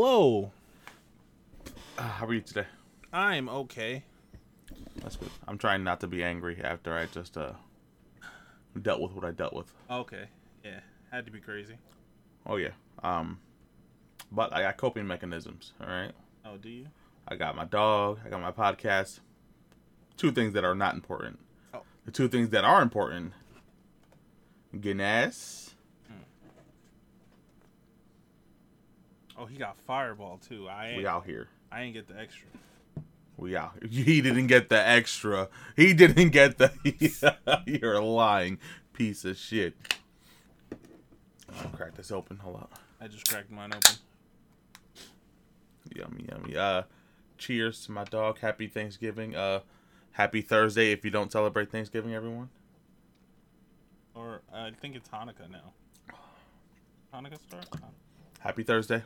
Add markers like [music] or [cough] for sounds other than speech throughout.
Hello. Uh, how are you today? I'm okay. That's good. I'm trying not to be angry after I just uh dealt with what I dealt with. Okay. Yeah. Had to be crazy. Oh yeah. Um, but I got coping mechanisms. All right. Oh, do you? I got my dog. I got my podcast. Two things that are not important. Oh. The two things that are important. Guinness. Oh, he got fireball too. I ain't. We out here. I ain't get the extra. We out. [laughs] He didn't get the extra. He didn't get the. [laughs] You're a lying piece of shit. I'll crack this open. Hold up. I just cracked mine open. Yummy, yummy. Uh, cheers to my dog. Happy Thanksgiving. Uh, happy Thursday if you don't celebrate Thanksgiving, everyone. Or I think it's Hanukkah now. Hanukkah start. Happy Thursday.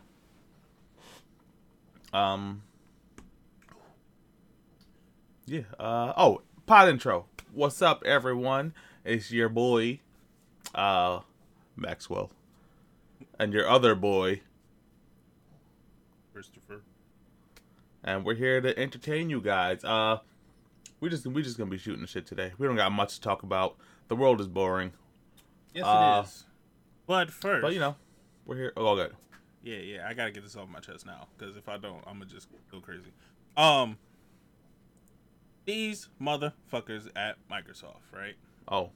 Um. Yeah. Uh. Oh, pod intro. What's up, everyone? It's your boy, uh, Maxwell, and your other boy, Christopher. and we're here to entertain you guys. Uh, we just we just gonna be shooting shit today. We don't got much to talk about. The world is boring, Yes, Uh, it is. But first, but you know, we're here. Oh, good. Yeah, yeah. I gotta get this off my chest now, because if I don't, I'm gonna just go crazy. Um, these motherfuckers at Microsoft, right? Oh,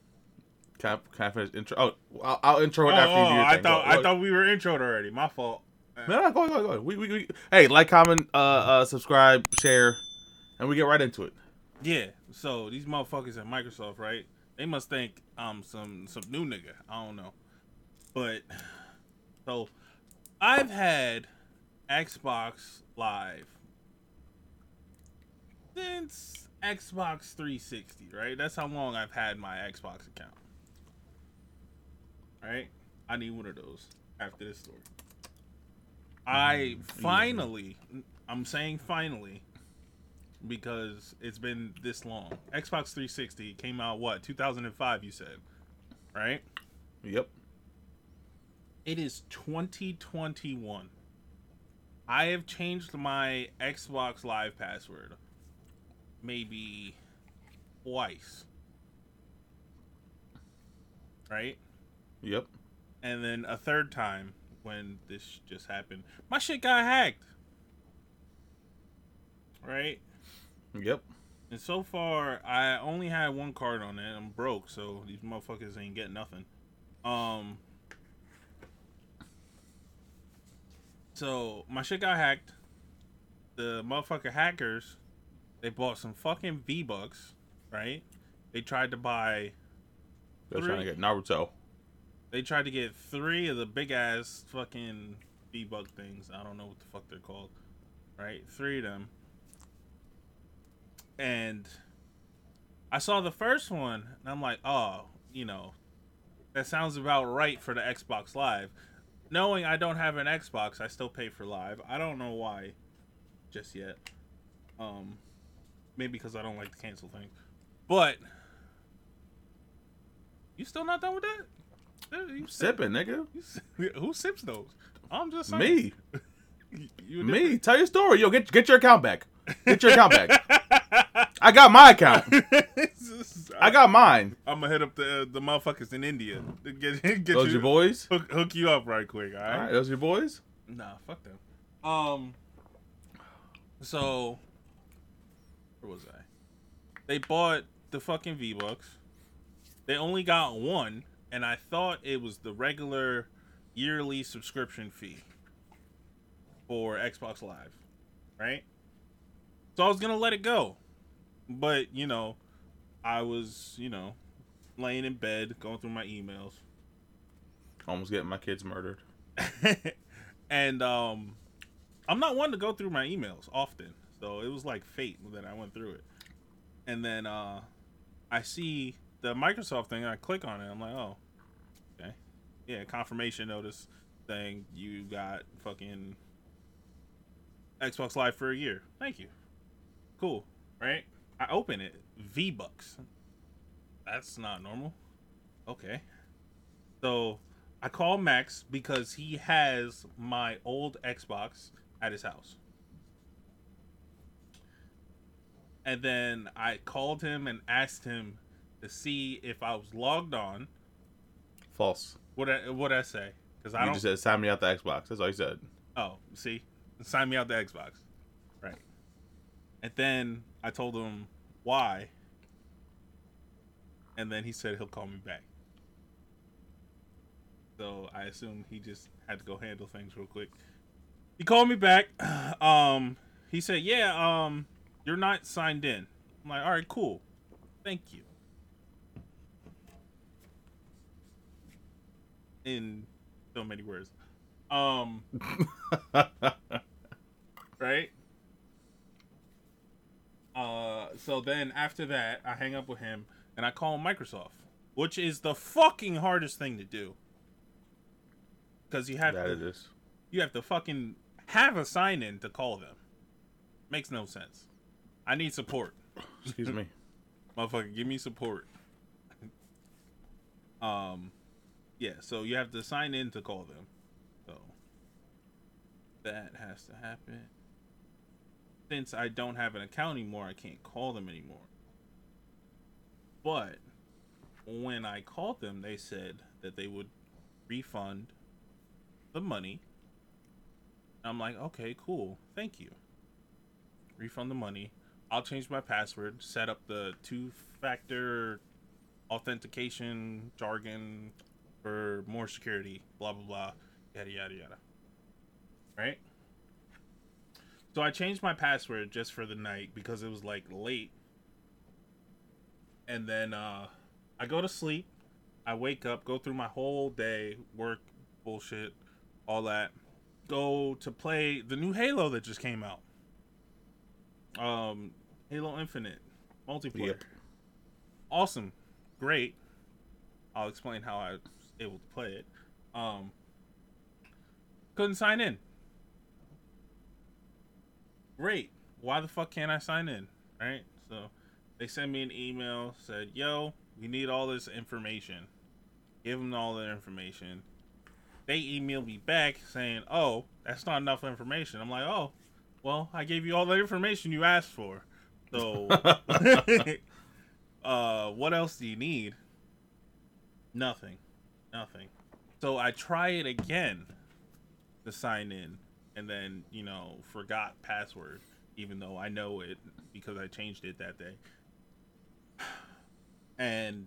can I, can I finish intro? Oh, I'll, I'll intro Oh, it after you do your I thing. thought Go- I thought we were introed already. My fault. No, no, go ahead, go go ahead. We, we, we, hey, like, comment, uh, uh, subscribe, share, and we get right into it. Yeah. So these motherfuckers at Microsoft, right? They must think I'm some some new nigga. I don't know, but [sighs] so I've had Xbox Live since Xbox 360, right? That's how long I've had my Xbox account. Right? I need one of those after this story. I finally, I'm saying finally, because it's been this long. Xbox 360 came out what 2005 you said, right? Yep. It is 2021. I have changed my Xbox Live password maybe twice. Right? Yep. And then a third time when this just happened. My shit got hacked. Right? Yep. And so far, I only had one card on it. I'm broke, so these motherfuckers ain't getting nothing. Um. So my shit got hacked. The motherfucker hackers, they bought some fucking V bucks, right? They tried to buy. They're Three. trying to get Naruto. They tried to get three of the big ass fucking V buck things. I don't know what the fuck they're called. Right? Three of them. And I saw the first one and I'm like, oh, you know, that sounds about right for the Xbox Live. Knowing I don't have an Xbox, I still pay for Live. I don't know why just yet. Um maybe because I don't like to cancel things. But you still not done with that? You sip- Sipping, nigga. [laughs] you si- Who sips those? I'm just saying. Me. [laughs] You a Me. Tell your story. Yo, get get your account back. Get your account back. [laughs] I got my account. [laughs] I got mine. I'm gonna hit up the uh, the motherfuckers in India. to Get [laughs] get Those you, your boys? Hook, hook you up right quick. All All right. right, those your boys? Nah, fuck them. Um. So, where was I? They bought the fucking V Bucks. They only got one, and I thought it was the regular yearly subscription fee for Xbox Live, right? So I was gonna let it go, but you know, I was you know laying in bed going through my emails. Almost getting my kids murdered. [laughs] and um I'm not one to go through my emails often. So it was like fate that I went through it. And then uh I see the Microsoft thing, I click on it, I'm like, oh, okay. Yeah, confirmation notice thing. you got fucking Xbox Live for a year. Thank you. Cool. Right? I open it. V Bucks. That's not normal. Okay. So I call Max because he has my old Xbox at his house. And then I called him and asked him to see if I was logged on. False. What I what I say? Because I You just said sign me out the Xbox. That's all you said. Oh, see, sign me out the Xbox, right? And then I told him why, and then he said he'll call me back. So I assume he just had to go handle things real quick. He called me back. [clears throat] Um, he said, "Yeah, um, you're not signed in." I'm like, "All right, cool, thank you." In so many words. Um, [laughs] right? Uh, so then after that, I hang up with him and I call Microsoft, which is the fucking hardest thing to do. Because you have that to, you have to fucking have a sign in to call them. Makes no sense. I need support. Excuse me. [laughs] Motherfucker, give me support. [laughs] um, yeah. So you have to sign in to call them. So that has to happen. Since I don't have an account anymore, I can't call them anymore. But when I called them, they said that they would refund the money. I'm like, okay, cool, thank you. Refund the money. I'll change my password, set up the two factor authentication jargon for more security, blah blah blah, yada yada yada. Right? So I changed my password just for the night because it was like late. And then uh I go to sleep. I wake up, go through my whole day, work, bullshit, all that. Go to play the new Halo that just came out. Um, Halo Infinite multiplayer. Yep. Awesome, great. I'll explain how I was able to play it. Um, couldn't sign in. Great. Why the fuck can't I sign in? Right. So they sent me an email said, "Yo, we need all this information." Give them all the information. They emailed me back saying, "Oh, that's not enough information." I'm like, "Oh, well, I gave you all the information you asked for. So, [laughs] [laughs] uh, what else do you need? Nothing, nothing. So I try it again to sign in, and then you know forgot password, even though I know it because I changed it that day. [sighs] And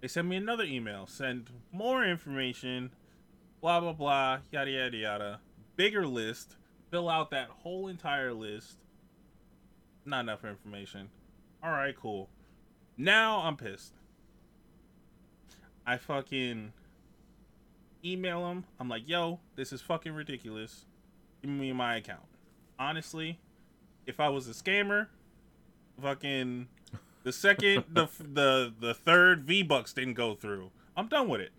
they send me another email, send more information, blah blah blah, yada yada yada. Bigger list, fill out that whole entire list. Not enough information. All right, cool. Now I'm pissed. I fucking email them. I'm like, yo, this is fucking ridiculous. Give me my account. Honestly, if I was a scammer, fucking the second the the the third V Bucks didn't go through, I'm done with it.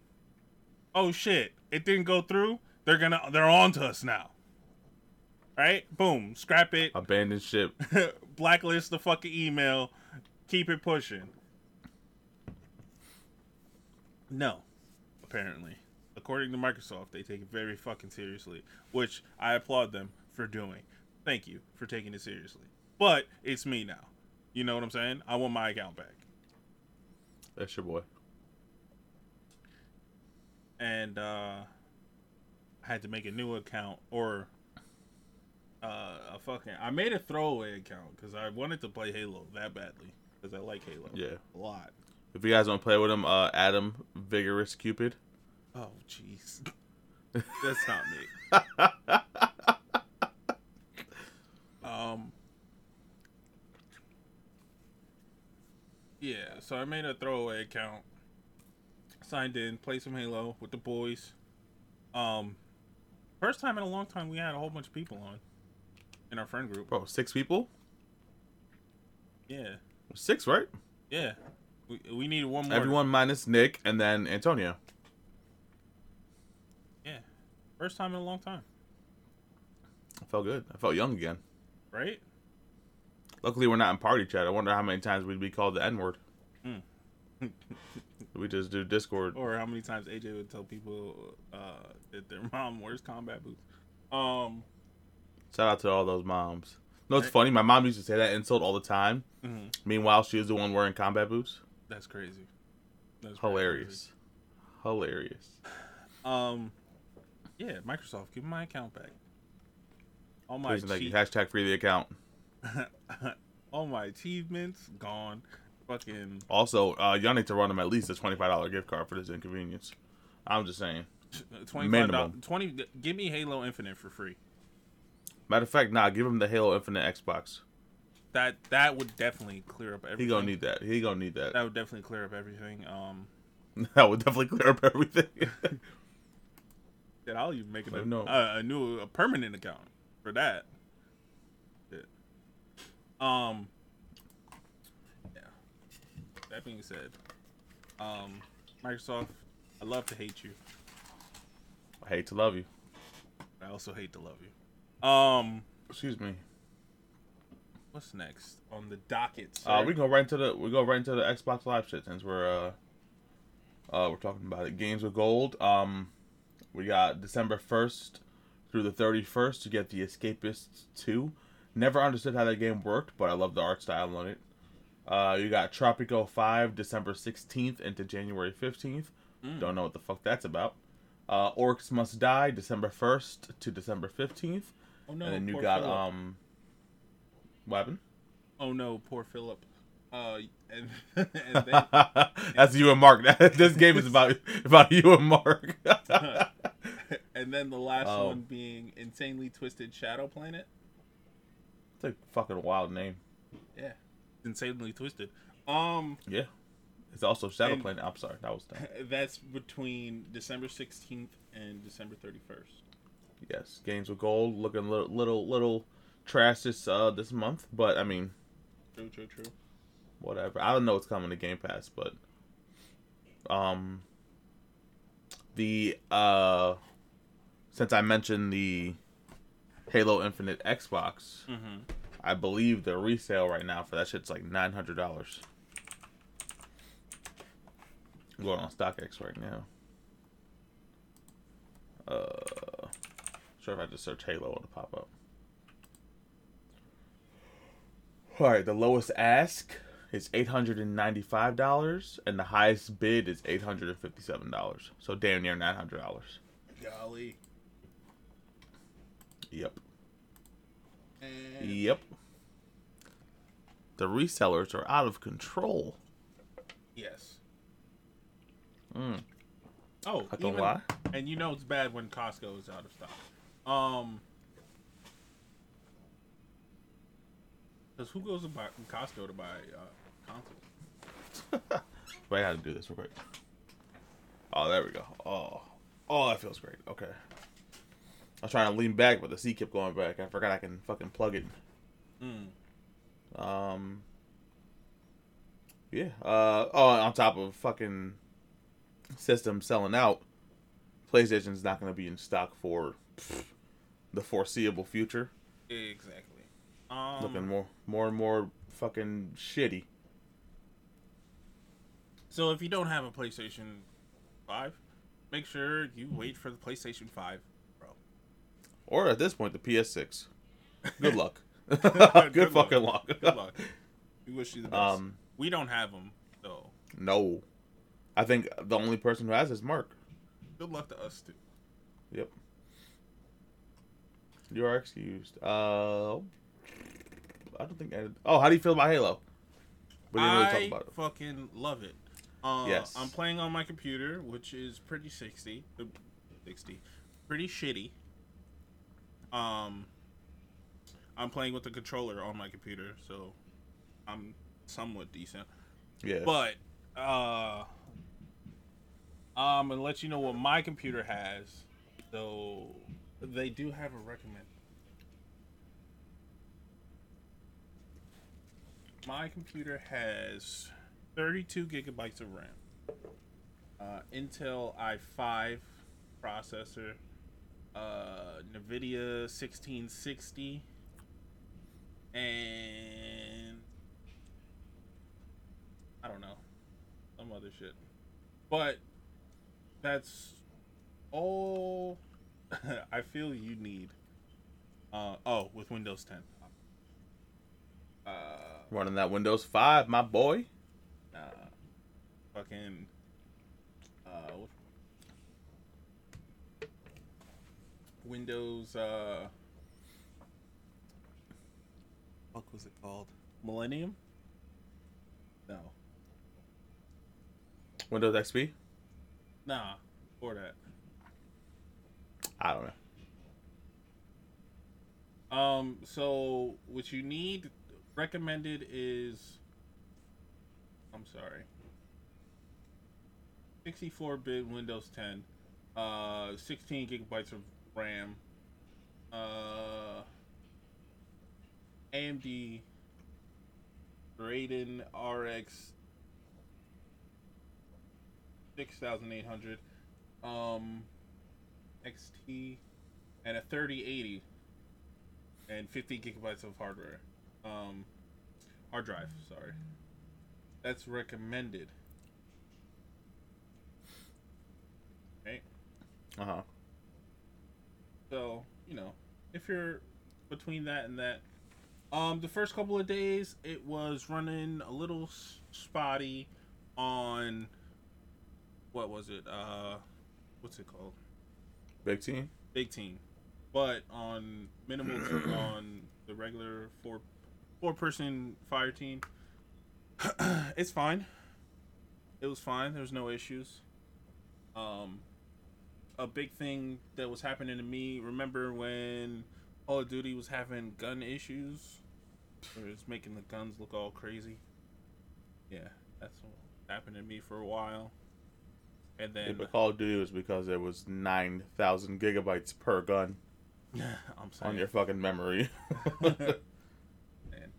Oh shit, it didn't go through. They're gonna they're on to us now. Right? Boom, scrap it. Abandon ship. [laughs] blacklist the fucking email, keep it pushing. No, apparently. According to Microsoft, they take it very fucking seriously, which I applaud them for doing. Thank you for taking it seriously. But it's me now. You know what I'm saying? I want my account back. That's your boy. And uh I had to make a new account or uh a fucking I made a throwaway account cuz I wanted to play Halo that badly cuz I like Halo. Yeah. A lot. If you guys want to play with him, uh, Adam Vigorous Cupid. Oh, jeez. [laughs] That's not me. [laughs] um. Yeah, so I made a throwaway account, signed in, played some Halo with the boys. Um, first time in a long time we had a whole bunch of people on in our friend group. Bro, six people? Yeah, Six, right? yeah. We we needed one more. Everyone minus Nick and then Antonio. First time in a long time, I felt good. I felt young again. right? Luckily, we're not in party chat. I wonder how many times we'd be called the N word. Hmm. [laughs] We just do Discord. or how many times AJ would tell people uh, that their [laughs] mom wears combat boots. Um, Shout out to all those moms. No, it's Right. funny. My mom used to say that insult all the time. mhm, Meanwhile, she was the one wearing combat boots. that's crazy. That's Hilarious. Hilarious. [sighs] Um, yeah, Microsoft, give me my account back. All my Please cheat- Hashtag free the account. [laughs] all my achievements gone. Fucking Also, uh, y'all need to run them at least a twenty-five dollar gift card for this inconvenience. I'm just saying. twenty five Minimum. Twenty. Give me Halo Infinite for free. Matter of fact, nah, give him the Halo Infinite Xbox. That that would definitely clear up everything. He gonna need that. He gonna need that. that would definitely clear up everything. Um, [laughs] That would definitely clear up everything. [laughs] yeah, I'll even make it a, know. a, a new a permanent account for that. Yeah. Um. Yeah. That being said, um, Microsoft, I love to hate you. I hate to love you. I also hate to love you. Um, Excuse me. what's next on the docket? Uh, we go right into the we go right into the Xbox Live shit since we're uh uh we're talking about it. Games with Gold. Um, we got December first through the thirty first to get the Escapists two. Never understood how that game worked, but I love the art style on it. Uh, you got Tropico five December sixteenth into January fifteenth. Mm. Don't know what the fuck that's about. Uh, Orcs Must Die December first to December fifteenth, Oh no! and then you got Philip. um. Happened? Oh no, poor Philip. Uh, [laughs] and, and then [laughs] That's you and Mark. [laughs] this game is about about you and Mark. And then the last Oh. one being insanely twisted Shadow Planet. it's a fucking wild name. Yeah, insanely twisted. Um, Yeah. It's also Shadow And- Planet. I'm sorry, that was dumb. [laughs] that's between December sixteenth and December thirty first. Yes, games with gold looking little little little trash this uh this month, but I mean True, true, true. whatever. I don't know what's coming to Game Pass, but um the uh since I mentioned the Halo Infinite Xbox, Mm-hmm. I believe the resale right now for that shit's like nine hundred dollars. Going on StockX right now. Uh, sure if I just search Halo, it'll pop up. All right, the lowest ask is eight hundred and ninety-five dollars, and the highest bid is eight hundred and fifty-seven dollars. So damn near nine hundred dollars. Golly. Yep. And Yep. The resellers are out of control. yes. Mm. Oh, I don't even- lie. And you know it's bad when Costco is out of stock. Um, because who goes to buy Costco to buy uh, consoles? [laughs] Wait, I had to do this real quick. Oh, there we go. Oh, oh, that feels great. Okay. I was trying to lean back, but the seat kept going back. I forgot I can fucking plug it. Mm. Um. Yeah. Uh. Oh, on top of fucking system selling out, PlayStation's not going to be in stock for pff, the foreseeable future. Exactly. Um, Looking more, more and more fucking shitty. So if you don't have a PlayStation Five, make sure you wait for the PlayStation Five. Or at this point, the PS6. [laughs] Good luck. [laughs] Good, Good fucking luck. Good luck. We wish you the best. Um, we don't have them, so no. I think the only person who has is Mark. good luck to us too. Yep. You are excused. Uh, I don't think. I, oh, how do you feel about Halo? We didn't really I talk about it. fucking love it. Uh, Yes. I'm playing on my computer, which is pretty 60, uh, 60, pretty shitty. Um, I'm playing with the controller on my computer, so I'm somewhat decent. Yeah. But uh, I'm gonna let you know what my computer has. So they do have a recommend. My computer has 32 gigabytes of RAM, uh, Intel i5 processor, uh, NVIDIA 1660, and I don't know, some other shit. But that's all [laughs] I feel you need. Uh, oh, with Windows 10. Uh, Running that Windows 5, my boy. uh, fucking. Uh, what- Windows. Uh, what was it called? Millennium? No. Windows XP? Nah. For that. I don't know. Um, so what you need recommended is I'm sorry. 64-bit Windows 10, uh 16 gigabytes of RAM, uh AMD Radeon RX 6800 um XT and a 3080 and 50 gigabytes of hardware. Um hard drive sorry. That's recommended. Right? Uh huh. So you know if you're between that and that um the first couple of days it was running a little spotty on what was it uh what's it called Big team? big team, but on minimal [clears throat] on the regular four four person fire team, [clears throat] it's fine. It was fine. There was no issues. Um, a big thing that was happening to me. Remember when Call of Duty was having gun issues, or it's making the guns look all crazy? Yeah, that's what happened to me for a while. And Yeah, then but Call of Duty was because there was 9,000 gigabytes per gun [laughs] I'm saying on your fucking memory. [laughs] [laughs] Man.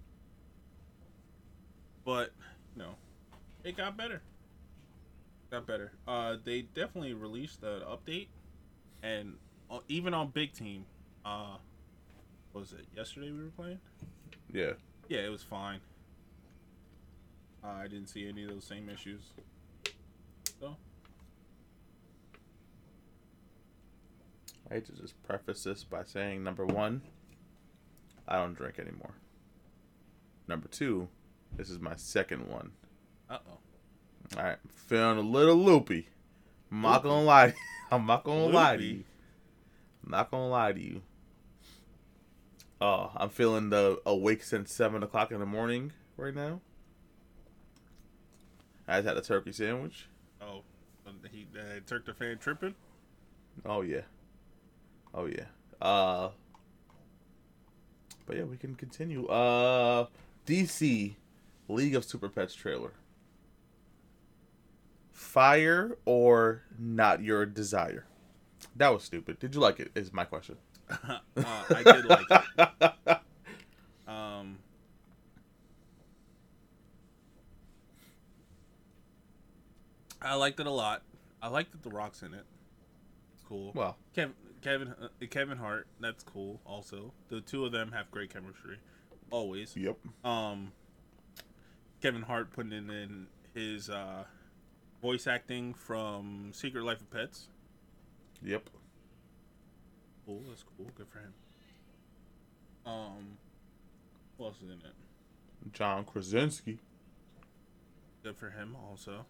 But no, it got better. Got better. Uh, they definitely released an update, and uh, even on Big Team, uh, what was it yesterday we were playing? yeah. Yeah, it was fine. Uh, I didn't see any of those same issues. So I hate to just preface this by saying number one, I don't drink anymore. Number two, this is my second one. uh oh. All right, feeling a little loopy. I'm not gonna lie. To [laughs] you. I'm not gonna lie to you. I'm not gonna lie to you. Oh, I'm feeling the awake since seven o'clock in the morning right now. I just had a turkey sandwich. Oh, he uh, Turk the fan tripping. Oh yeah. Oh yeah. Uh But yeah, we can continue. Uh DC League of Super Pets trailer. Fire or not your desire? That was stupid. Did you like it? Is my question. [laughs] uh, I did like it. [laughs] Um, I liked it a lot. I liked that the Rock's in it. Cool. Well, Kevin, Kevin, uh, Kevin Hart. That's cool. Also, the two of them have great chemistry. Always. yep. Um, Kevin Hart putting in, in his uh, voice acting from Secret Life of Pets. Yep. Cool. That's cool. Good for him. Um, who else is in it? John Krasinski. Good for him also.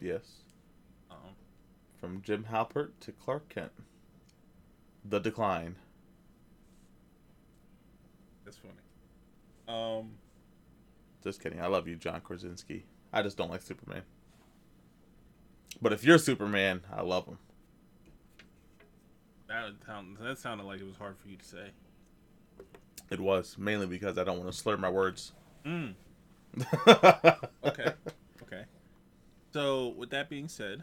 Yes. Um, From Jim Halpert to Clark Kent. The Decline. that's funny. Um, Just kidding. I love you, John Krasinski. I just don't like Superman. But if you're Superman, I love him. that sound, that sounded like it was hard for you to say. It was mainly because I don't want to slur my words. Mm. [laughs] Okay. Okay. So, with that being said,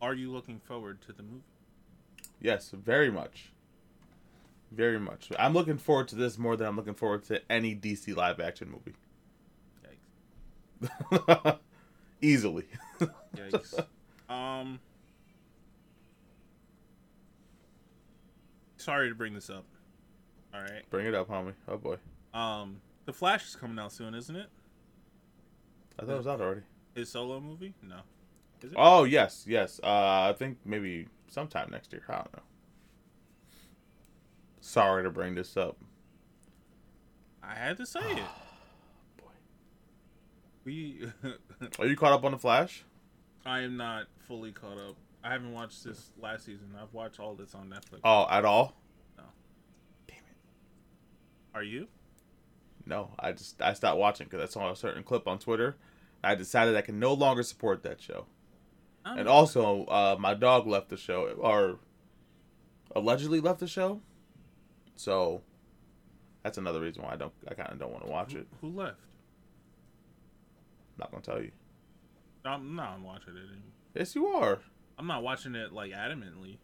are you looking forward to the movie? yes, very much. Very much. I'm looking forward to this more than I'm looking forward to any DC live action movie. [laughs] Easily. Yikes. [laughs] um. Sorry to bring this up. All right. Bring it up, homie. Oh boy. Um, The Flash is coming out soon, isn't it? I thought it was out already. His solo movie? No. Is it? Oh yes, yes. Uh, I think maybe sometime next year. I don't know. Sorry to bring this up. I had to say it. Boy. We. [laughs] Are you caught up on the Flash? I am not fully caught up. I haven't watched this last season. I've watched all this on Netflix. Oh, at all? No. Damn it. Are you? No, I just I stopped watching because I saw a certain clip on Twitter. I decided I can no longer support that show. I'm- And also, uh, my dog left the show, or allegedly left the show. So that's another reason why I don't. I kind of don't want to watch it. Who left? I'm not gonna tell you. I'm not watching it anymore. Yes, you are. I'm not watching it like adamantly.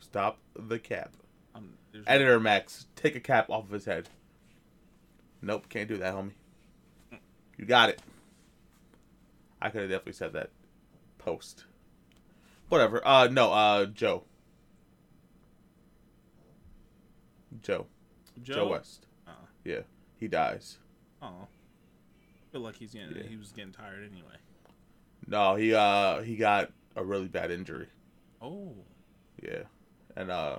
Stop the cap. I'm, Editor Max, take a cap off of his head. Nope, can't do that, homie. You got it. I could have definitely said that post. Whatever. Uh no, uh Joe. Joe. Joe, Joe, West. Uh, Yeah. He dies. oh, feel like he's getting Yeah. he was getting tired anyway. No, he uh he got a really bad injury. Oh, Yeah. And uh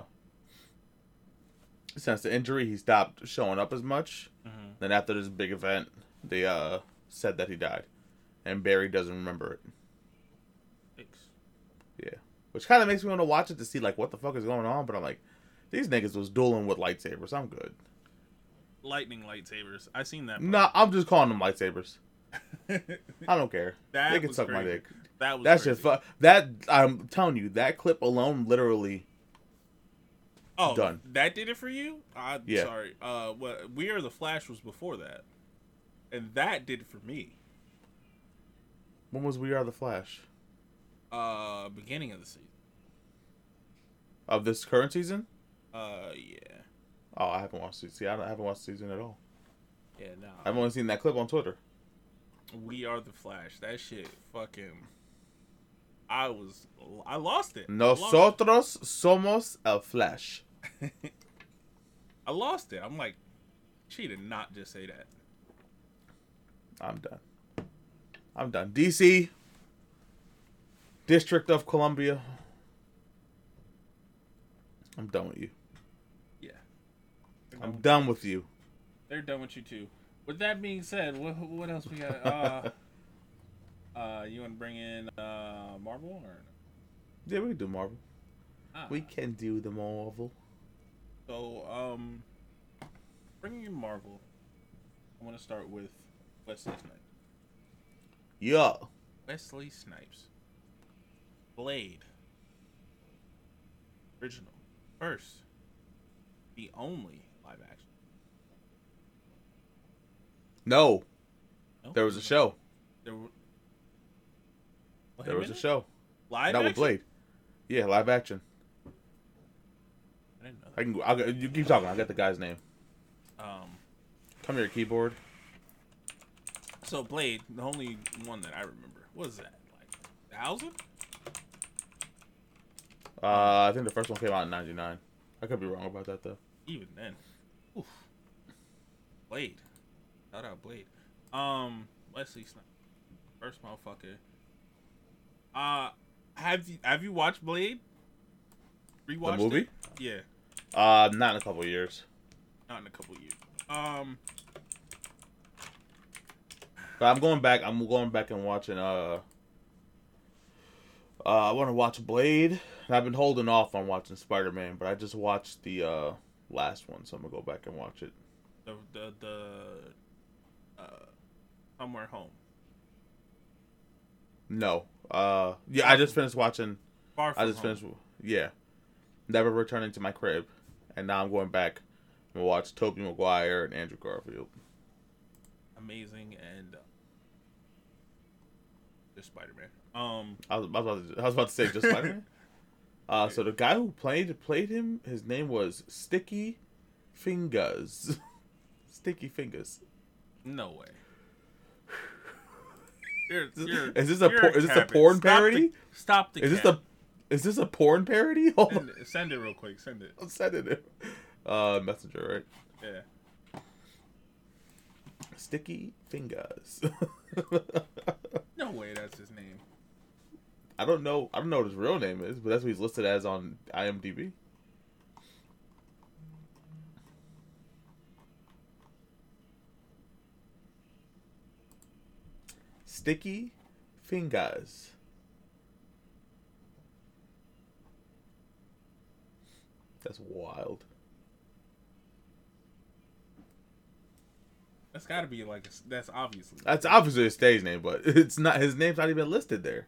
since the injury he stopped showing up as much. mm-hmm. Then after this big event, they uh said that he died. And Barry doesn't remember it. thanks. Yeah. Which kind of makes me want to watch it to see like what the fuck is going on, but I'm like these niggas was dueling with lightsabers. I'm good. Lightning lightsabers. I seen that. Nah, I'm just calling them lightsabers. [laughs] I don't care. they can suck my dick. That was That's crazy. just fu- that I'm telling you, that clip alone literally Oh, Done. That did it for you? I'm Yeah. sorry. Uh, what We Are the Flash was before that, and that did it for me. when was We Are the Flash? Uh, beginning of the season. Of this current season? Uh, yeah, Oh, I haven't watched it. See, I, don't, I haven't watched season at all. yeah. No, I've only seen that clip on Twitter. We Are the Flash. That shit, fucking. I was, I lost it. I lost it. Nosotros somos el Flash. [laughs] I lost it. I'm like, she did not just say that. I'm done. I'm done. DC, District of Columbia. I'm done with you. I'm done, with you. they're done with you too. With that being said, what what else we got? Uh, [laughs] uh, you want to bring in uh Marvel or? Yeah, we can do Marvel. Ah, We can do the Marvel. So, um, bringing in Marvel, I want to start with Wesley Snipes. Yeah. Wesley Snipes. Blade. Original. First. The only live action. No, No? there was a show. There, were, Wait There was a show. Live Not with action? Blade. Yeah, live action. I didn't know I can. I'll, you keep talking. I'll get the guy's name. that. Um, Come here, keyboard. so Blade, the only one that I remember, what was that? Like, thousand? Uh, I think the first one came out in '99. I could be wrong about that though. Even then. Oof. Blade. Shout out Blade. Um, Wesley Snipes. First motherfucker. Uh have you have you watched Blade? Rewatched movie? It? Yeah, Uh, not in a couple years. not in a couple years. Um But I'm going back. I'm going back and watching. Uh, uh I want to watch Blade. I've been holding off on watching Spider Man, but I just watched the uh last one, so I'm gonna go back and watch it. the the the uh somewhere home. No. Uh, yeah, I just finished watching. Far I just home. finished. Yeah, never returning to my crib, and now I'm going back and watch Tobey Maguire and Andrew Garfield. amazing and uh, just Spider Man. Um I was, I was, about, to, I was about to say just Spider Man. [laughs] Uh, so the guy who played played him, his name was Sticky Fingaz. [laughs] Sticky Fingaz. no way. You're, you're, Is this a por- is this a porn Stop the- parody? stop the Is this cap. the is this a porn parody? [laughs] Send it, send it real quick. Send it. I'll send it. Uh, messenger, right? Yeah. Sticky Fingaz. [laughs] No I don't know. I don't know what his real name is, but that's what he's listed as on IMDb. Sticky Fingaz. That's wild. That's got to be like a, that's obviously. That's obviously his stage name, but [laughs] it's not. His name's not even listed there.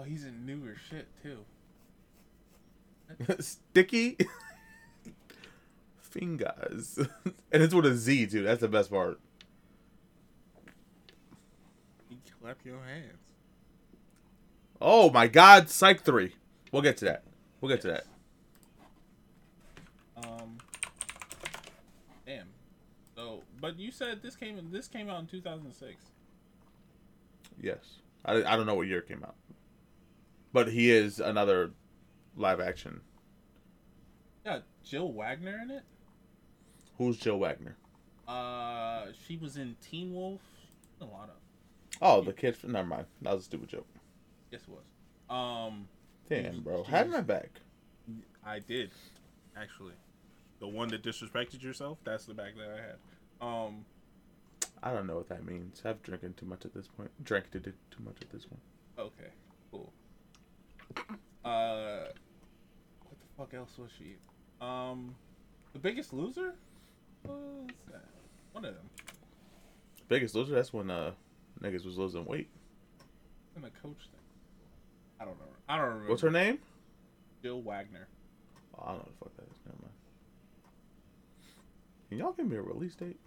Oh, he's in newer shit too. [laughs] Sticky [laughs] Fingaz, [laughs] and it's with a Z too. That's the best part. You clap your hands. Oh my God, Psych three. We'll get to that. We'll get to that. Um. Damn. So, but you said this came this came out in 2006. Yes, I, I don't know what year it came out, but he is another live action. Yeah, Jill Wagner in it. Who's Jill Wagner? Uh, she was in Teen Wolf. A lot of. Oh, the kid. Never mind. That was a stupid joke. Yes, it was. Um, Damn, bro. Had my back. I did, actually. The one that disrespected yourself. That's the back that I had. Um, I don't know what that means. I've drinking too much at this point. Drank it too much at this point. okay. Uh, what the fuck else was she? Um, The Biggest Loser. What that? One of them. Biggest loser. That's when uh niggas was losing weight. And the coach thing. I don't know. I don't remember. What's her name? Jill Wagner. Oh, I don't know what the fuck that is. Never mind. Can y'all give me a release date?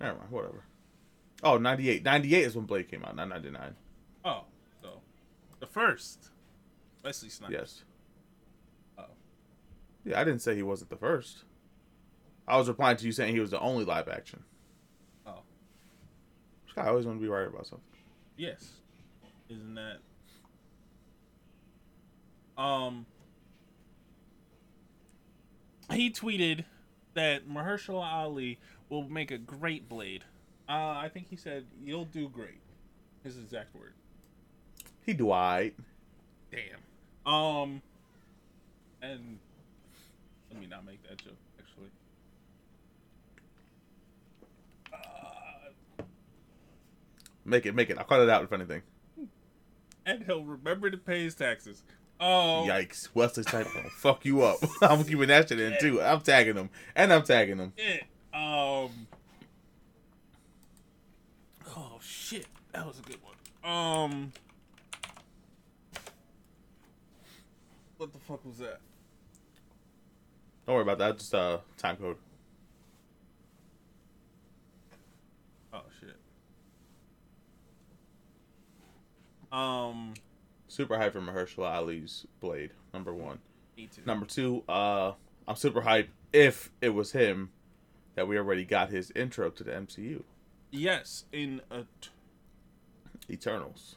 Never mind. Whatever. Oh, 98. 98 is when Blade came out, not 99. The first. Wesley Snipes. Yes. Oh. Yeah, I didn't say he wasn't the first. I was replying to you saying he was the only live action. Oh. Guy always want to be right about something. Yes. Isn't that um he tweeted that Mahershala Ali will make a great blade. Uh I think he said you'll do great. His exact word. He do I. Damn. Um and let me not make that joke actually. Uh, Make it, make it. I'll cut it out if anything. and he'll remember to pay his taxes. Oh, Yikes. Wesley Snipes gonna fuck you up. [laughs] I'm keeping that shit in too. I'm tagging him. And I'm tagging him. it. Um. Oh shit, that was a good one. Um. What the fuck was that? Don't worry about that. Just uh time code. Oh shit. Um. Super hype for Mahershala Ali's Blade. Number one. Me too. Number two, uh I'm super hype if it was him that we already got his intro to the MCU. Yes, in a. T- Eternals.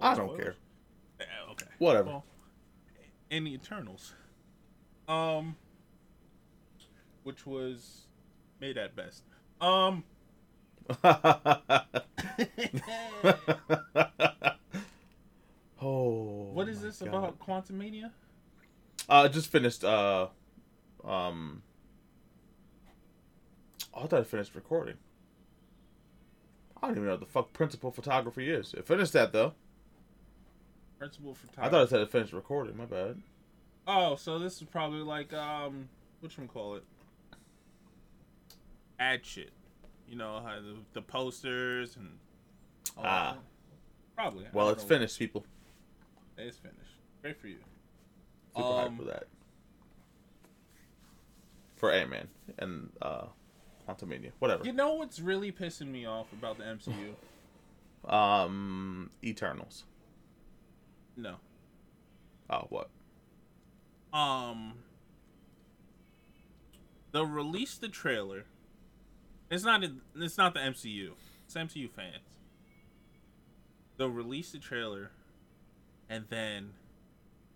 I don't care. Whatever. Well, in the Eternals, um, which was made at best. Um, [laughs] oh. what is this God. about Quantumania? Uh, just finished. Uh, um. I thought I finished recording. I don't even know what the fuck principal photography is. It finished that though. Principal for I thought it said it finished recording. My bad. Oh, so this is probably like um, which one call it? Ad shit. You know how the, the posters and. Ah. that. Probably. Well, it's finished, people. It's finished. Great for you. Super Um, hyped for that. For Ant Man and uh, Quantumania, whatever. You know what's really pissing me off about the MCU? [laughs] Um, Eternals. No. Oh, what? um they'll release the trailer it's not it's not the mcu it's mcu fans. They'll release the trailer and then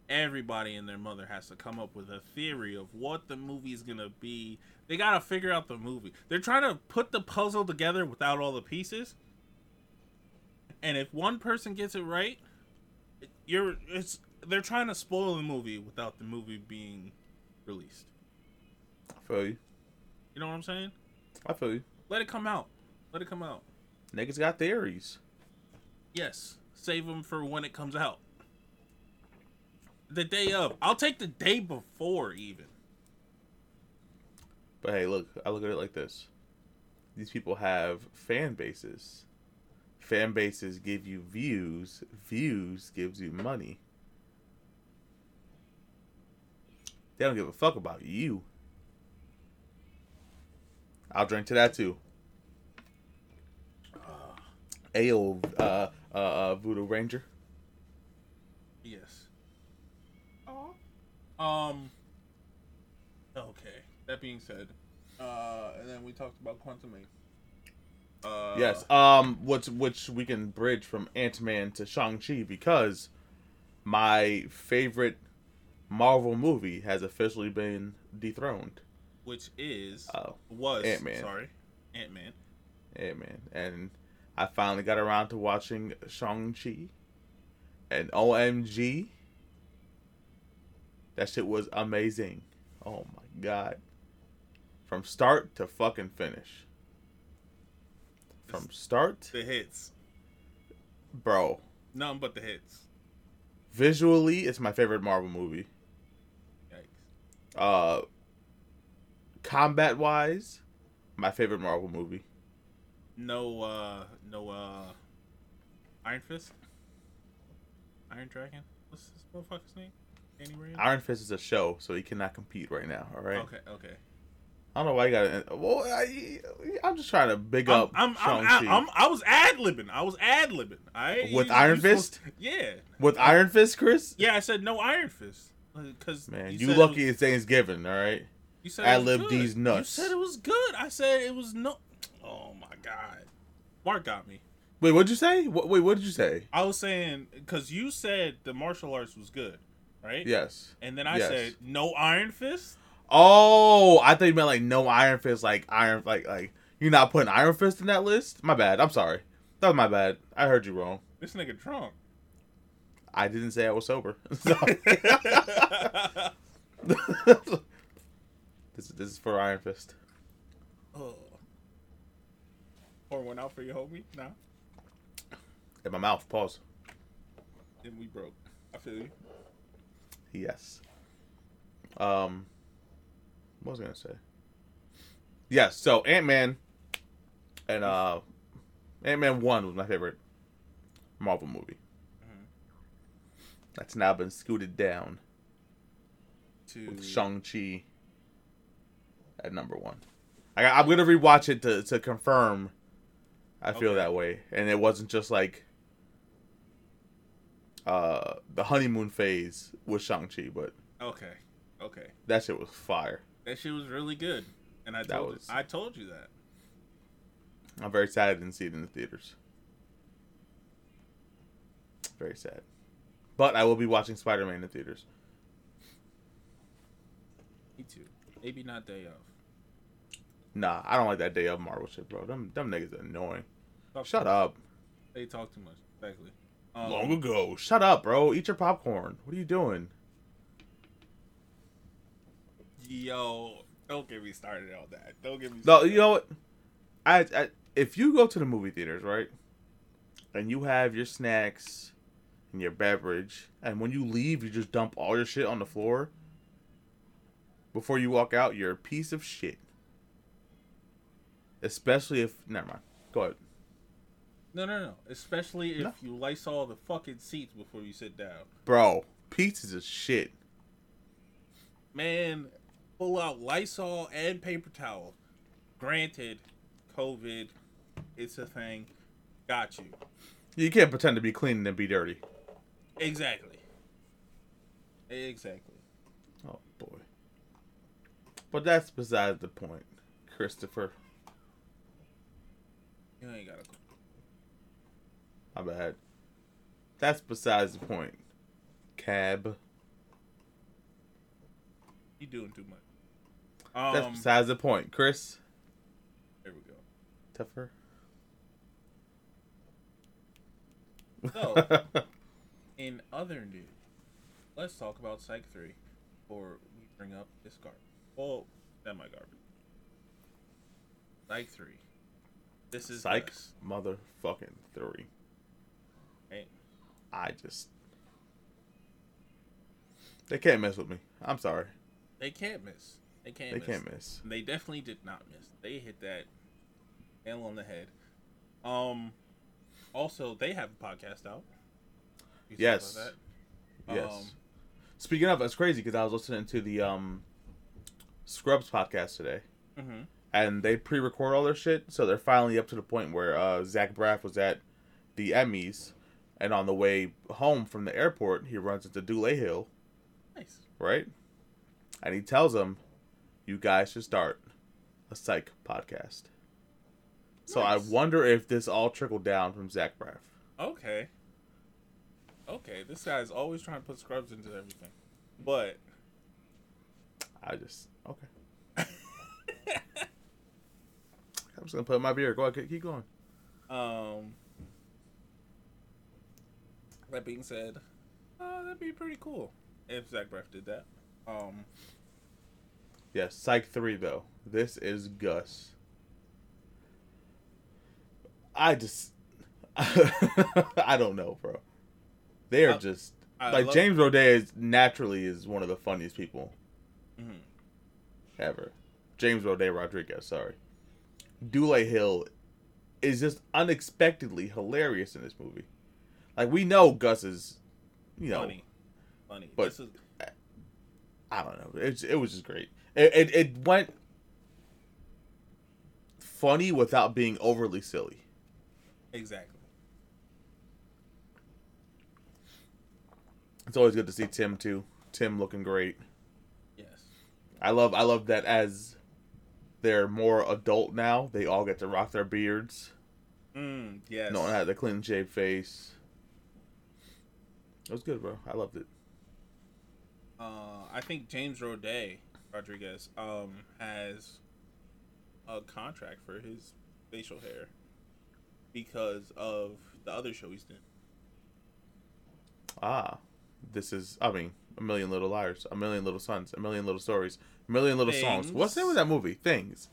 everybody and their mother has to come up with a theory of what the movie's gonna be. They gotta figure out the movie. They're trying to put the puzzle together without all the pieces. And if one person gets it right, you're it's they're trying to spoil the movie without the movie being released. I feel you. You know what I'm saying? I feel you. Let it come out. Let it come out. Niggas got theories. Yes, save them for when it comes out. The day of. I'll take the day before even. But hey, look, I look at it like this. These people have fan bases. Fan bases give you views. Views gives you money. They don't give a fuck about you. I'll drink to that too. Ayo, uh, uh, uh, Voodoo Ranger. Yes. Um. Okay. That being said, uh, and then we talked about Quantum Uh, Yes. Um. Which which we can bridge from Ant Man to Shang Chi because my favorite Marvel movie has officially been dethroned. Which is Oh, was Ant-Man. Sorry, Ant Man. Ant Man, and I finally got around to watching Shang Chi, and OMG, that shit was amazing. Oh my god, from start to fucking finish. From start, The hits. bro. Nothing but the hits. Visually, it's my favorite Marvel movie. Yikes. Uh, combat wise, my favorite Marvel movie. No, uh, no, uh, Iron Fist. Iron Dragon. What's this motherfucker's name? Iron Fist is a show, so he cannot compete right now. All right. Okay, okay. I don't know why you got. Well, I, I'm just trying to big I'm, up I'm, I'm, Shang-Chi. I'm, i was ad libbing. I was ad libbing. I With Iron Fist? yeah, With Iron Fist, Chris. yeah. I said no Iron Fist because Man, you, it lucky was- it's Thanksgiving. All right. You said it ad-lib good. these nuts. You said it was good. I said it was no. Oh my god, Mark got me. Wait, what'd you say? What, wait, what did you say? I was saying because you said the martial arts was good, right? Yes. And then I Yes. said no Iron Fist. Oh, I thought you meant like no Iron Fist, like Iron, like like you're not putting Iron Fist in that list. My bad. I'm sorry. That was my bad. I heard you wrong. This nigga drunk. I didn't say I was sober. [laughs] So- [laughs] this this is for Iron Fist. oh. Pour one out for your homie. Nah, In my mouth. Pause. then we broke. I feel you. Yes. Um, what was I gonna say? Yes. So Ant Man and uh, Ant Man One was my favorite Marvel movie. Mhm. That's now been scooted down To with Shang Chi at number one. I, I'm gonna rewatch it to to confirm. I feel Okay. that way, and it wasn't just like uh the honeymoon phase with Shang Chi, but okay, okay. that shit was fire. That shit was really good, and I That told was- I told you that. I'm very sad I didn't see it in the theaters. Very sad. But I will be watching Spider Man in the theaters. Me too. Maybe not day of. Nah, I don't like that day of Marvel shit, bro. Them them niggas are annoying. Talk Shut up. They talk too much. Exactly. Um, Long ago. Shut up, bro. Eat your popcorn. What are you doing? Yo, don't get me started on that. Don't get me. No, you know what? I, I if you go to the movie theaters, right, and you have your snacks and your beverage, and when you leave, you just dump all your shit on the floor. Before you walk out, you're a piece of shit. Especially if never mind. Go ahead. No, no, no. Especially if No. you Lysol the fucking seats before you sit down. Bro, pieces of shit. Man, pull out Lysol and paper towel. Granted, COVID, it's a thing. Got you. You can't pretend to be clean and be dirty. Exactly. Exactly. Oh boy. But that's besides the point, Christopher. You ain't gotta. My bad. That's besides the point. Cab. You doing too much. Um, That's besides the point. Chris. there we go. Tougher. So, [laughs] in other news, let's talk about Psych 3 before we bring up this garbage. Well, semi garbage. Psych 3. This is Psych Gus, motherfucking three. right? I just they can't mess with me. I'm sorry. They can't miss. They can't They miss. can't miss. They definitely did not miss. They hit that nail on the head. Um, also, they have a podcast out. You Yes. Yes. Um, Speaking of, it's crazy because I was listening to the um Scrubs podcast today. Mm-hmm. and they pre-record all their shit, so they're finally up to the point where uh, Zach Braff was at the Emmys, and on the way home from the airport, he runs into Dule Hill, Nice. right? And he tells him, "You guys should start a psych podcast." So I wonder if this all trickled down from Zach Braff. Okay. Okay, this guy's always trying to put scrubs into everything. But I just okay. [laughs] I'm just gonna put my beer. Go ahead, keep going. um that being said, uh, that'd be pretty cool if Zach Braff did that. Um Yes, Psych 3 though. This is Gus. I just [laughs] I don't know, bro. They are Uh, just I like James Roday is naturally is one of the funniest people mhm. ever. James Roday Rodriguez, sorry. Dule Hill is just unexpectedly hilarious in this movie. Like we know Gus is you know funny. Funny. but- this is I don't know. It it was just great. It, it it went funny without being overly silly. exactly. It's always good to see Tim too. Tim looking great. Yes. I love I love that as they're more adult now, they all get to rock their beards. Mm, yes. No one had the clean shaved face. It was good, bro. I loved it. uh, I think James Roday Rodriguez um has a contract for his facial hair because of the other show he's doing. Ah, this is I mean a million little liars, a million little sons, a million little stories, a million little songs. What's the name of that movie? Things.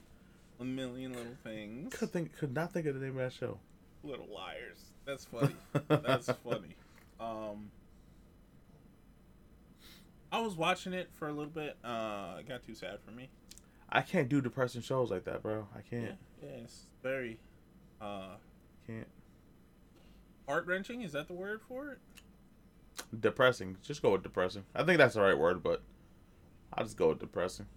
A million little things. Could think could not think of the name of that show. Little liars. That's funny. That's [laughs] funny. Um, I was watching it for a little bit. Uh, it got too sad for me. I can't do depressing shows like that, bro. I can't. yeah, it's very uh, Can't. heart wrenching. Is that the word for it? Depressing. Just go with depressing. I think that's the right word, but I'll just go with depressing.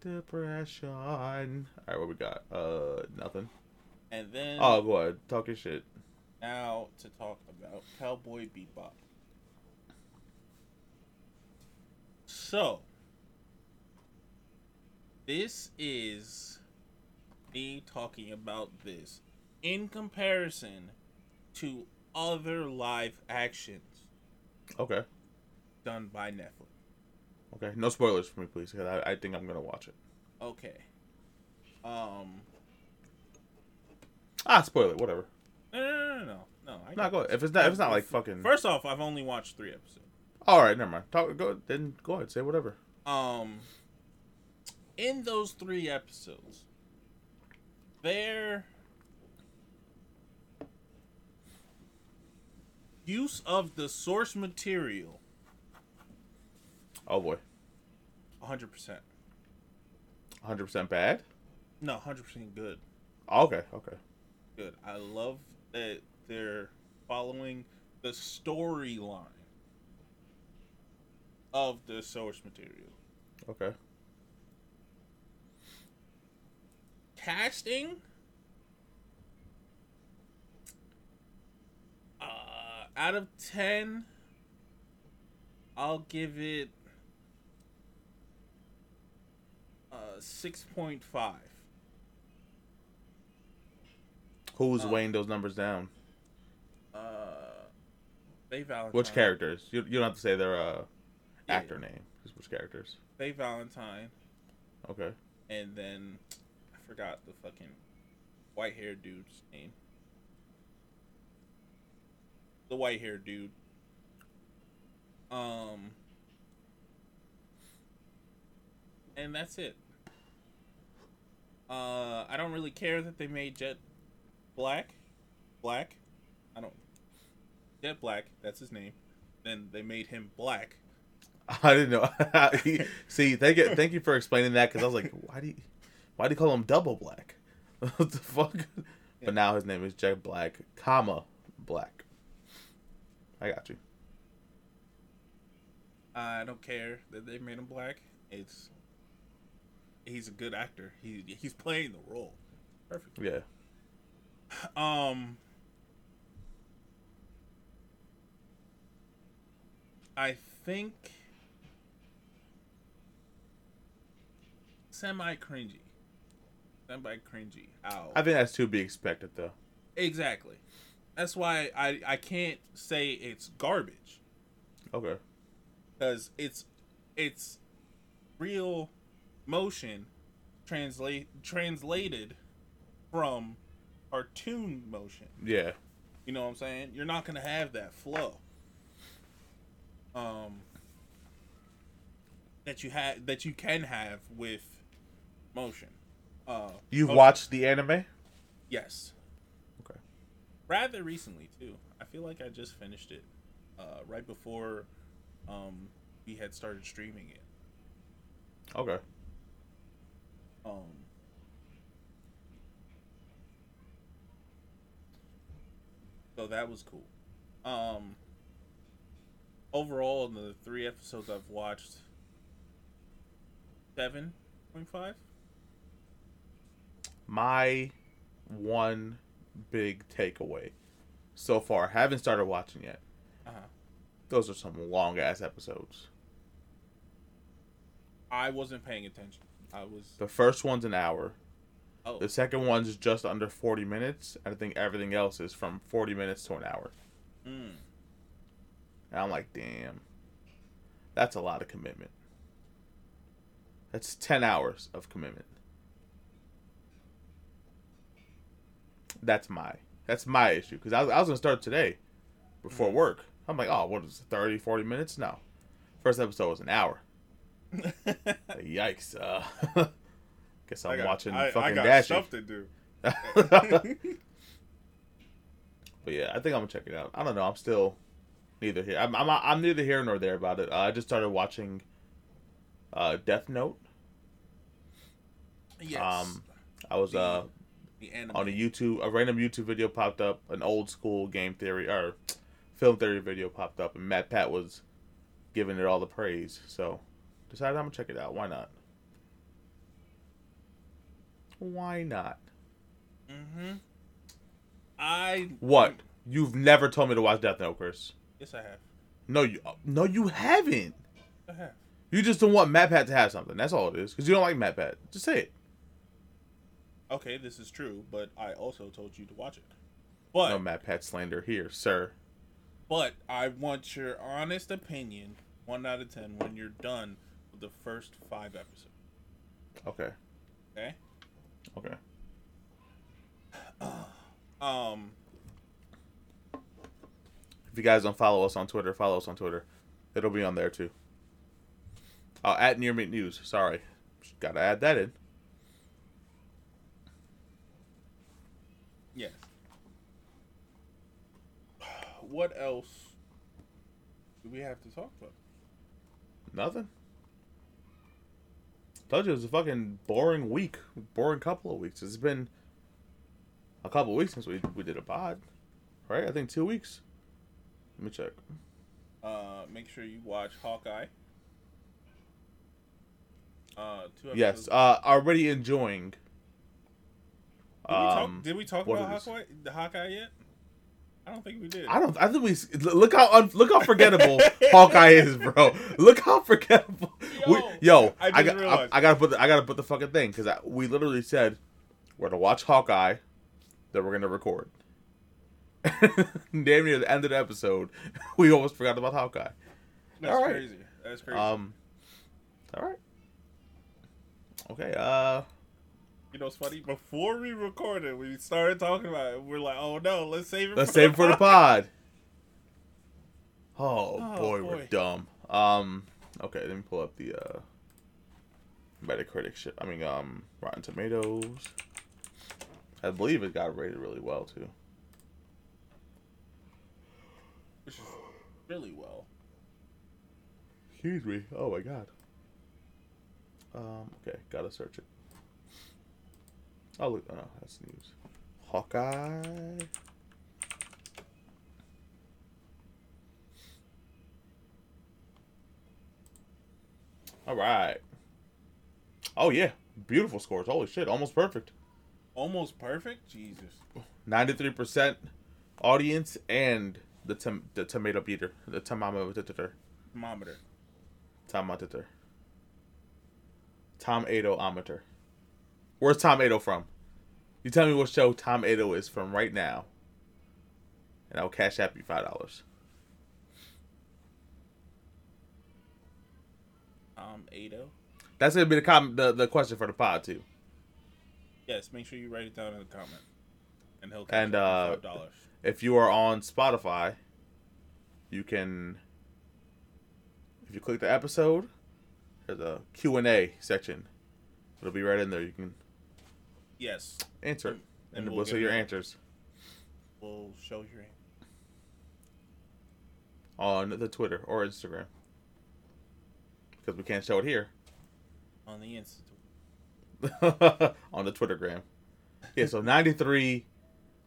Depression. All right, what we got? Uh, nothing. And then Oh, go ahead. Talk your shit. now to talk about Cowboy Bebop. So, this is me talking about this in comparison to other live actions Okay. done by Netflix. Okay. No spoilers for me, please, because I, I think I'm gonna watch it. Okay. Um. Ah, spoil it. Whatever. No, no, no, no, no. no I Not go. If it's not, if it's not like fucking. First off, I've only watched three episodes. All right, never mind. Talk. Go. Then go ahead. Say whatever. um in those three episodes their use of the source material Oh boy. 100% 100 percent bad. no 100% good Okay. Okay. good i love that they're following the storyline of the source material Okay. casting uh out of 10 i'll give it uh 6.5 Who's Uh, weighing those numbers down? uh Faye Valentine Which characters? You, you don't have to say their uh, Yeah. actor name. Just which characters. Faye Valentine Okay. and then I forgot the fucking white haired dude's name the white haired dude. Um, and that's it. Uh, I don't really care that they made Jet black, black. I don't. Jet Black, that's his name. Then they made him black. [laughs] I didn't know. [laughs] See, thank you, thank you for explaining that because I was like, why do you, why do you call him Double Black? [laughs] what the fuck? Yeah. But now his name is Jack Black, comma Black. I got you. I don't care that they made him black. It's he's a good actor. He he's playing the role perfect. Yeah. Um, I think semi cringy, semi cringy. Ow. I think that's to be expected though. exactly. That's why I I can't say it's garbage Okay. because it's it's real motion translate translated from cartoon motion. Yeah. You know what I'm saying? You're not gonna have that flow. Um that you have that you can have with motion. Uh You've motion- watched the anime? Yes. Okay. Rather recently too. I feel like I just finished it. Uh right before um we had started streaming it. Okay. Um So that was cool. Um overall in the three episodes I've watched seven point five? My one big takeaway so far, haven't started watching yet. Uh-huh. Those are some long ass episodes. I wasn't paying attention. I was The first one's an hour. oh The second one's just under 40 minutes. And I think everything else is from 40 minutes to an hour. mm, And I'm like, damn. That's a lot of commitment. That's 10 hours of commitment. That's my that's my issue because I, was- I was gonna start today before Mhm. work. I'm like, oh, what is it, 30, 40 minutes? No. First episode was an hour. [laughs] Yikes. Uh, [laughs] guess I'm I got- watching I, fucking I got Dashy. stuff to do. [laughs] but yeah, I think I'm gonna check it out. I don't know. I'm still neither here. I'm I'm, I'm neither here nor there about it. Uh, I just started watching uh, Death Note. yes. Um, I was uh. On a YouTube a random YouTube video popped up, an old school game theory or [tsk] film theory video popped up, and MatPat was giving it all the praise. So decided I'm gonna check it out. Why not? Why not? Mm-hmm. I What? You've never told me to watch Death Note, Chris. Yes, I have. No, you no, you haven't. I have. You just don't want MatPat to have something. That's all it is. Because you don't like MatPat. Just say it. Okay, this is true, but I also told you to watch it. But No MatPat slander here, sir. but I want your honest opinion, one out of ten, when you're done with the first five episodes. Okay. Okay. Okay. [clears throat] Um. If you guys don't follow us on Twitter, follow us on Twitter. It'll be on there too. Oh, at Near Mint News. Sorry. Just gotta add that in. Yes. What else do we have to talk about? Nothing. Told you it was a fucking boring week. Boring couple of weeks. It's been a couple of weeks since we, we did a pod. Right? I think two weeks. Let me check. Uh, make sure you watch Hawkeye. Uh, two episodes. Yes, uh, already enjoying. Did we talk, Um, did we talk about. Hawkeye, the Hawkeye yet? I don't think we did. I don't. I think we look how un, look how forgettable [laughs] Hawkeye is, bro. Look how forgettable. Yo, we, yo I I, got, I. I gotta put the, I gotta put the fucking thing because we literally said we're gonna watch Hawkeye, that we're gonna record. [laughs] Damn near the end of the episode, [laughs] we almost forgot about Hawkeye. That's all right. crazy. That's crazy. Um, all right. Okay. Uh, you know it's funny? Before we recorded, we started talking about it. We're like, oh no, let's save it. let's save it for the pod. Oh, Oh, boy, we're dumb. Um, okay, let me pull up the uh, Metacritic shit. I mean, um, Rotten Tomatoes. I believe it got rated really well too. Which is really well. Excuse me. Oh my god. Um. Okay, gotta search it. Oh look. Oh no, that's news. Hawkeye. All right. Oh yeah, beautiful scores. Holy shit, almost perfect. Almost perfect. Jesus. Ninety-three percent audience and the tom- the tomato beater, the thermometer, Thermometer. thermometer, Tom. Where's Tom Ado from? You tell me what show Tom Ado is from right now, and I'll cash app you five dollars. Um, Ado. That's gonna be the com- the the question for the pod too. Yes, make sure you write it down in the comment. And he'll And, uh, five dollars. if you are on Spotify, you can if you click the episode, there's a Q&A section. It'll be right in there. You can Yes. answer it. And, we'll we'll see your you- answers We'll show your on the Twitter or Instagram. Because we can't show it here. on the Insta. [laughs] on the Twittergram. Yeah, so 93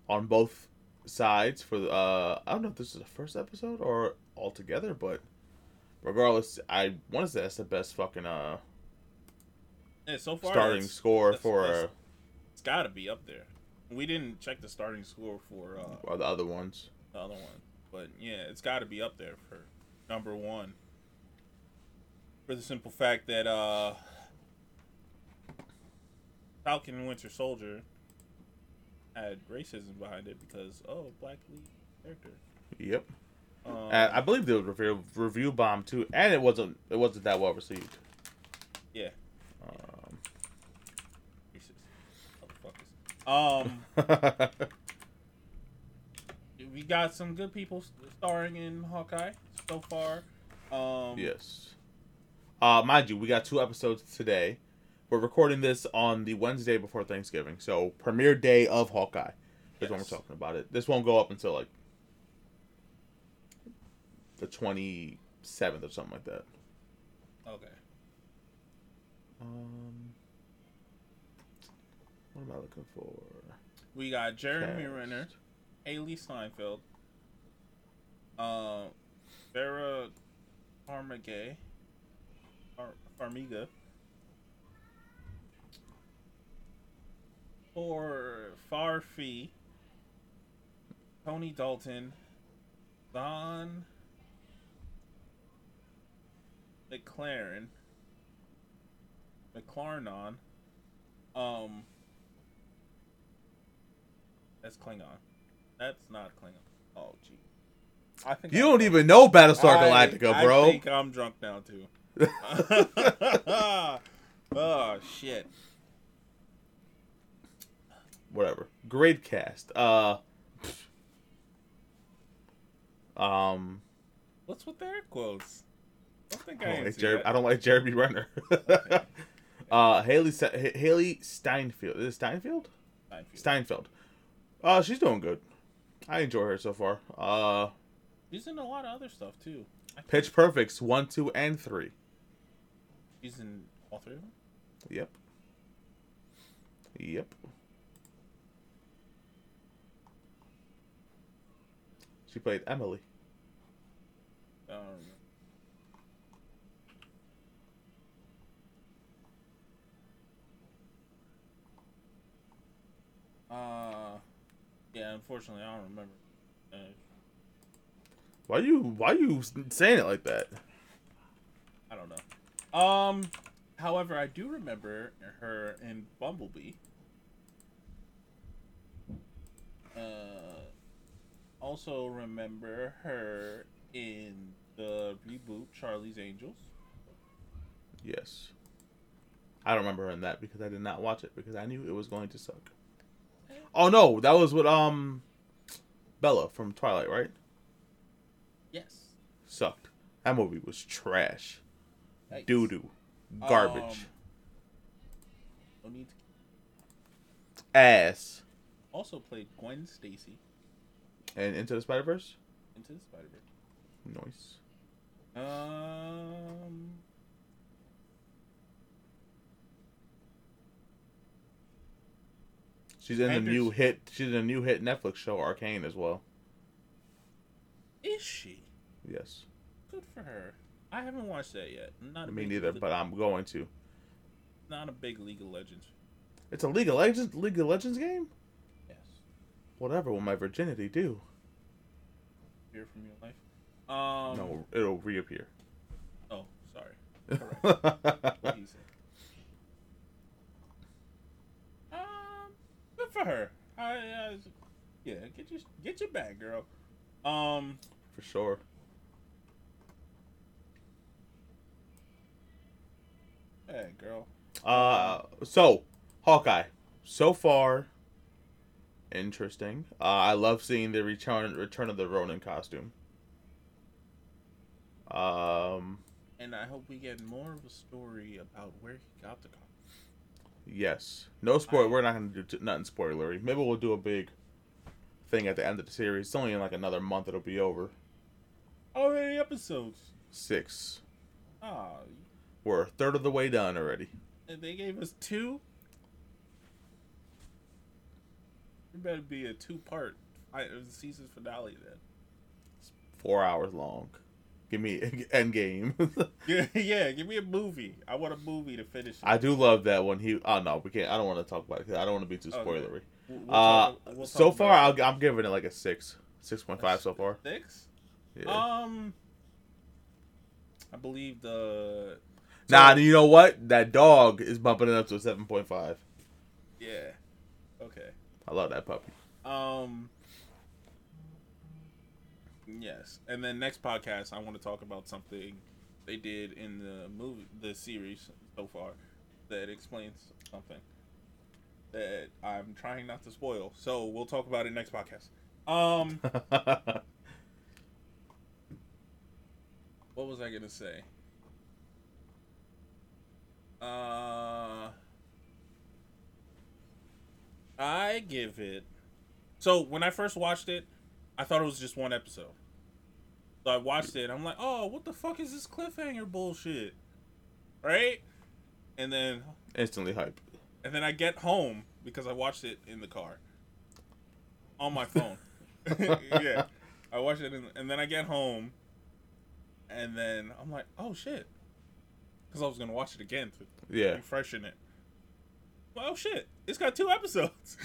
on both sides for the, uh I don't know if this is the first episode or altogether, but regardless, I want to say that's the best fucking uh Yeah, so far starting score that's- for that's- uh, got to be up there. We didn't check the starting score for uh, or the other ones. the other one, but yeah, it's got to be up there for number one. For the simple fact that uh, Falcon and Winter Soldier had racism behind it because oh, black lead character. Yep. Um, I believe the review review bomb too, and it wasn't it wasn't that well received. yeah, Um, racist motherfuckers. Um. [laughs] we got some good people starring in Hawkeye so far. Um, yes. Uh, mind you, we got two episodes today. We're recording this on the Wednesday before Thanksgiving, so premiere day of Hawkeye is when we're talking about it. This won't go up until like the twenty seventh or something like that. Okay. Um, what am I looking for? We got Jeremy Cast. Renner, Hailee Steinfeld, uh, Vera Farmiga, Far- Farmiga, for Farfee, Tony Dalton, Zahn McLaren, McClarnon, um, that's Klingon. That's not Klingon. Oh, gee. I think You I'm don't drunk. even know Battlestar I- Galactica, bro. I think I'm drunk now too. [laughs] [laughs] oh shit. Whatever. Great cast. Uh. Um. What's with the air quotes? I don't think I I, don't, ain't like see Jer- that. I don't like Jeremy Renner. [laughs] uh, Hailee Hailee Steinfeld. Is it Steinfeld? Steinfeld. Steinfeld. Uh, she's doing good. I enjoy her so far. Uh, She's in a lot of other stuff too. Pitch Perfects one, two, and three. She's in all three of them. Yep. Yep. She played Emily. Um, uh, yeah. Unfortunately, I don't remember. Uh, Why you Why you saying it like that? I don't know. Um, however, I do remember her in Bumblebee. Uh, also remember her in the reboot Charlie's Angels. Yes. I don't remember her in that because I did not watch it because I knew it was going to suck. Oh no, that was with um Bella from Twilight, right? Yes. sucked. That movie was trash. Doo doo. Garbage. Um, to- Ass. Also played Gwen Stacy And Into the Spider Verse? into the Spider Verse. Nice. Um, She's in the new hit she's in a new hit Netflix show, Arcane as well. is she? Yes. Good for her. I haven't watched that yet. I'm not a Me neither, but I'm going to. not a big League of Legends. It's a League of Legends League of Legends game? Yes. Whatever will my virginity do? Fear from your life. Um. no, it'll reappear. Oh, sorry. [laughs] What he said. Um, good for her. I, I, yeah, get your get your bag, girl. Um, For sure. hey, girl. Uh, so Hawkeye. So far, interesting. Uh, I love seeing the return return of the Ronin costume. Um, And I hope we get more of a story about where he got the car. Yes. No spoiler. We're not gonna do t- nothing spoilery. Maybe we'll do a big thing at the end of the series. It's only in like another month. It'll be over. How many episodes? Six. Ah, We're a third of the way done already. and they gave us two. It better be a two-part I- season finale then. It's Four hours long. Give me [laughs] end game. [laughs] Yeah, yeah. Give me a movie. I want a movie to finish. It. I do love that one. he. Oh no, we can't. I don't want to talk about it. I don't want to be too Okay. spoilery. We'll- we'll Uh, talk- we'll so far. I'll, I'm giving it like a six, six point five so far. six. Yeah. Um, I believe the. nah, you know what? That dog is bumping it up to a seven point five. Yeah. Okay. I love that puppy. Um. Yes, and then next podcast, I want to talk about something they did in the movie, the series so far, that explains something that I'm trying not to spoil. So we'll talk about it next podcast. Um, [laughs] what was I gonna say? Uh, I give it. So when I first watched it, I thought it was just one episode. So I watched it. I'm like, oh, what the fuck is this cliffhanger bullshit? Right? And then Instantly hype. and then I get home because I watched it in the car on my phone. [laughs] [laughs] yeah, I watched it, in, and then I get home, and then I'm like, oh shit, because I was gonna watch it again to Yeah. refreshen it. Well, oh shit, it's got two episodes.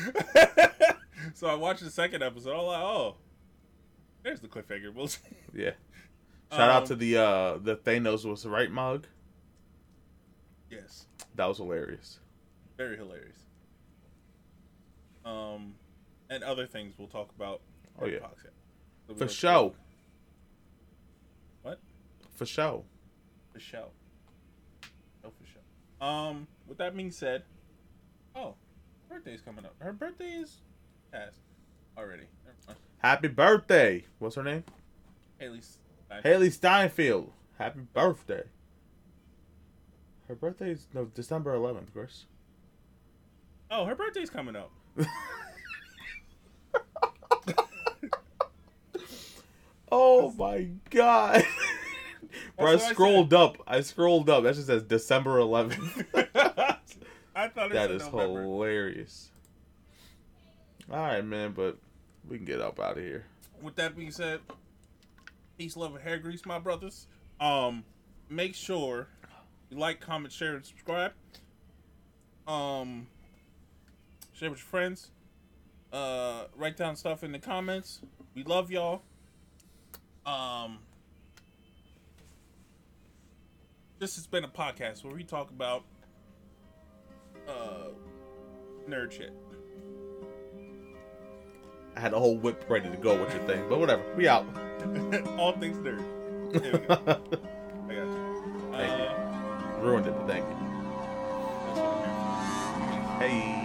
[laughs] so I watched the second episode. I'm like, oh, there's the cliffhanger bullshit. [laughs] Yeah. Shout out Um, to the uh the Thanos was right mug. Yes, That was hilarious. very hilarious. Um, and other things we'll talk about. Oh, yeah. So For show. What? For show. For show. Oh, for show. Um, with that being said, oh, birthday's coming up. Her birthday is passed already. Happy birthday. What's her name? Hailee's. Hailee Steinfeld. Happy birthday. Her birthday's no December 11th, Chris. Oh, her birthday's coming up. [laughs] oh my god. [laughs] Bro, I what I scrolled up. I scrolled up. That just says December 11th. [laughs] I thought it that is November. hilarious. All right, man, but we can get up out of here. With that being said, peace, love, and hair grease, my brothers. Um, make sure you like, comment, share, and subscribe. Um, share with your friends. Uh, write down stuff in the comments. We love y'all. Um, this has been a podcast where we talk about uh nerd shit. I had a whole whip ready to go with your thing, but whatever. We out. [laughs] All things nerd. There we go. [laughs] I got you. Thank you. Uh, Ruined it, but thank you. that's what I'm here for. Hey.